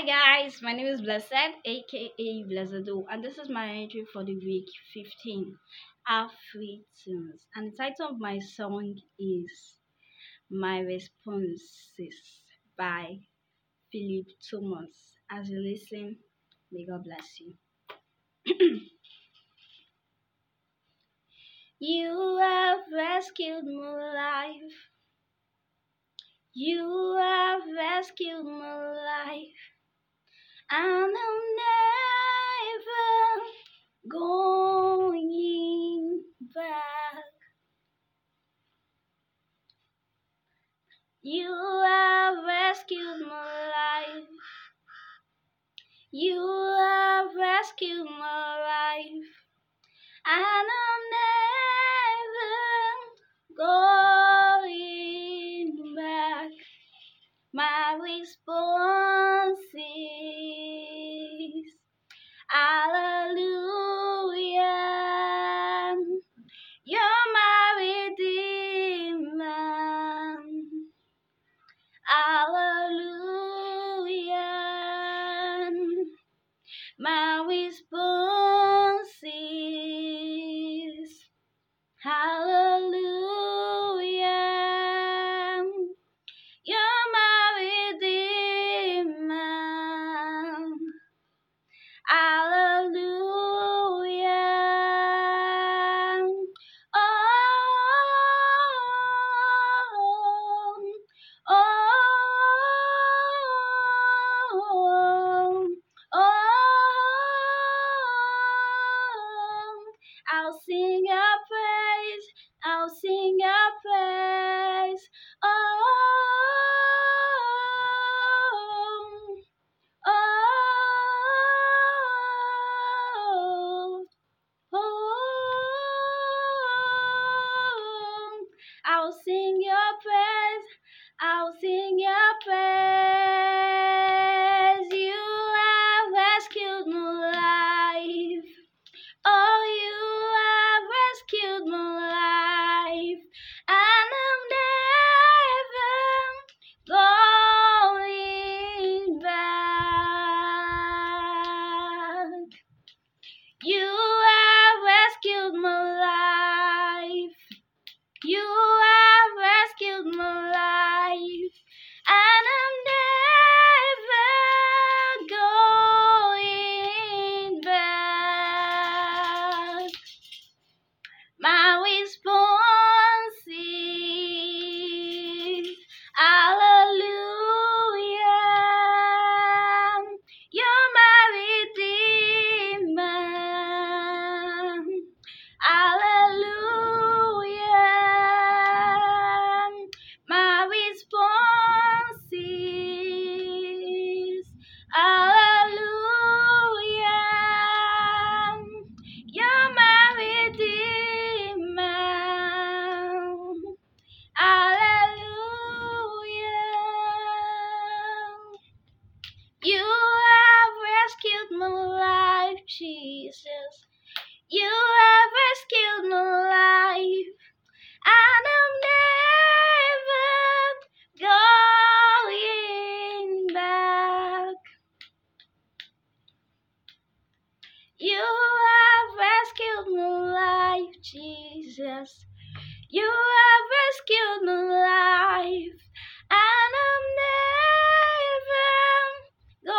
Hi guys, my name is Blessed, aka Blezedoh, and this is my entry for the week 15, Afritunes. And the title of my song is My Responses by Philip Thomas. As you listen, may God bless you. you have rescued my life. You have rescued my life and I'm never going back. You have rescued my life. You have rescued my life, and I'm My response is Hallelujah. I'll Hallelujah. My response is Hallelujah. You're my Redeemer. Hallelujah. You have rescued my life, Jesus. You rescued my life, and I'm never going back. You have rescued my life, Jesus. You have rescued my life, and I'm never going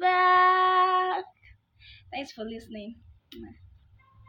back. Thanks for listening. Mwah.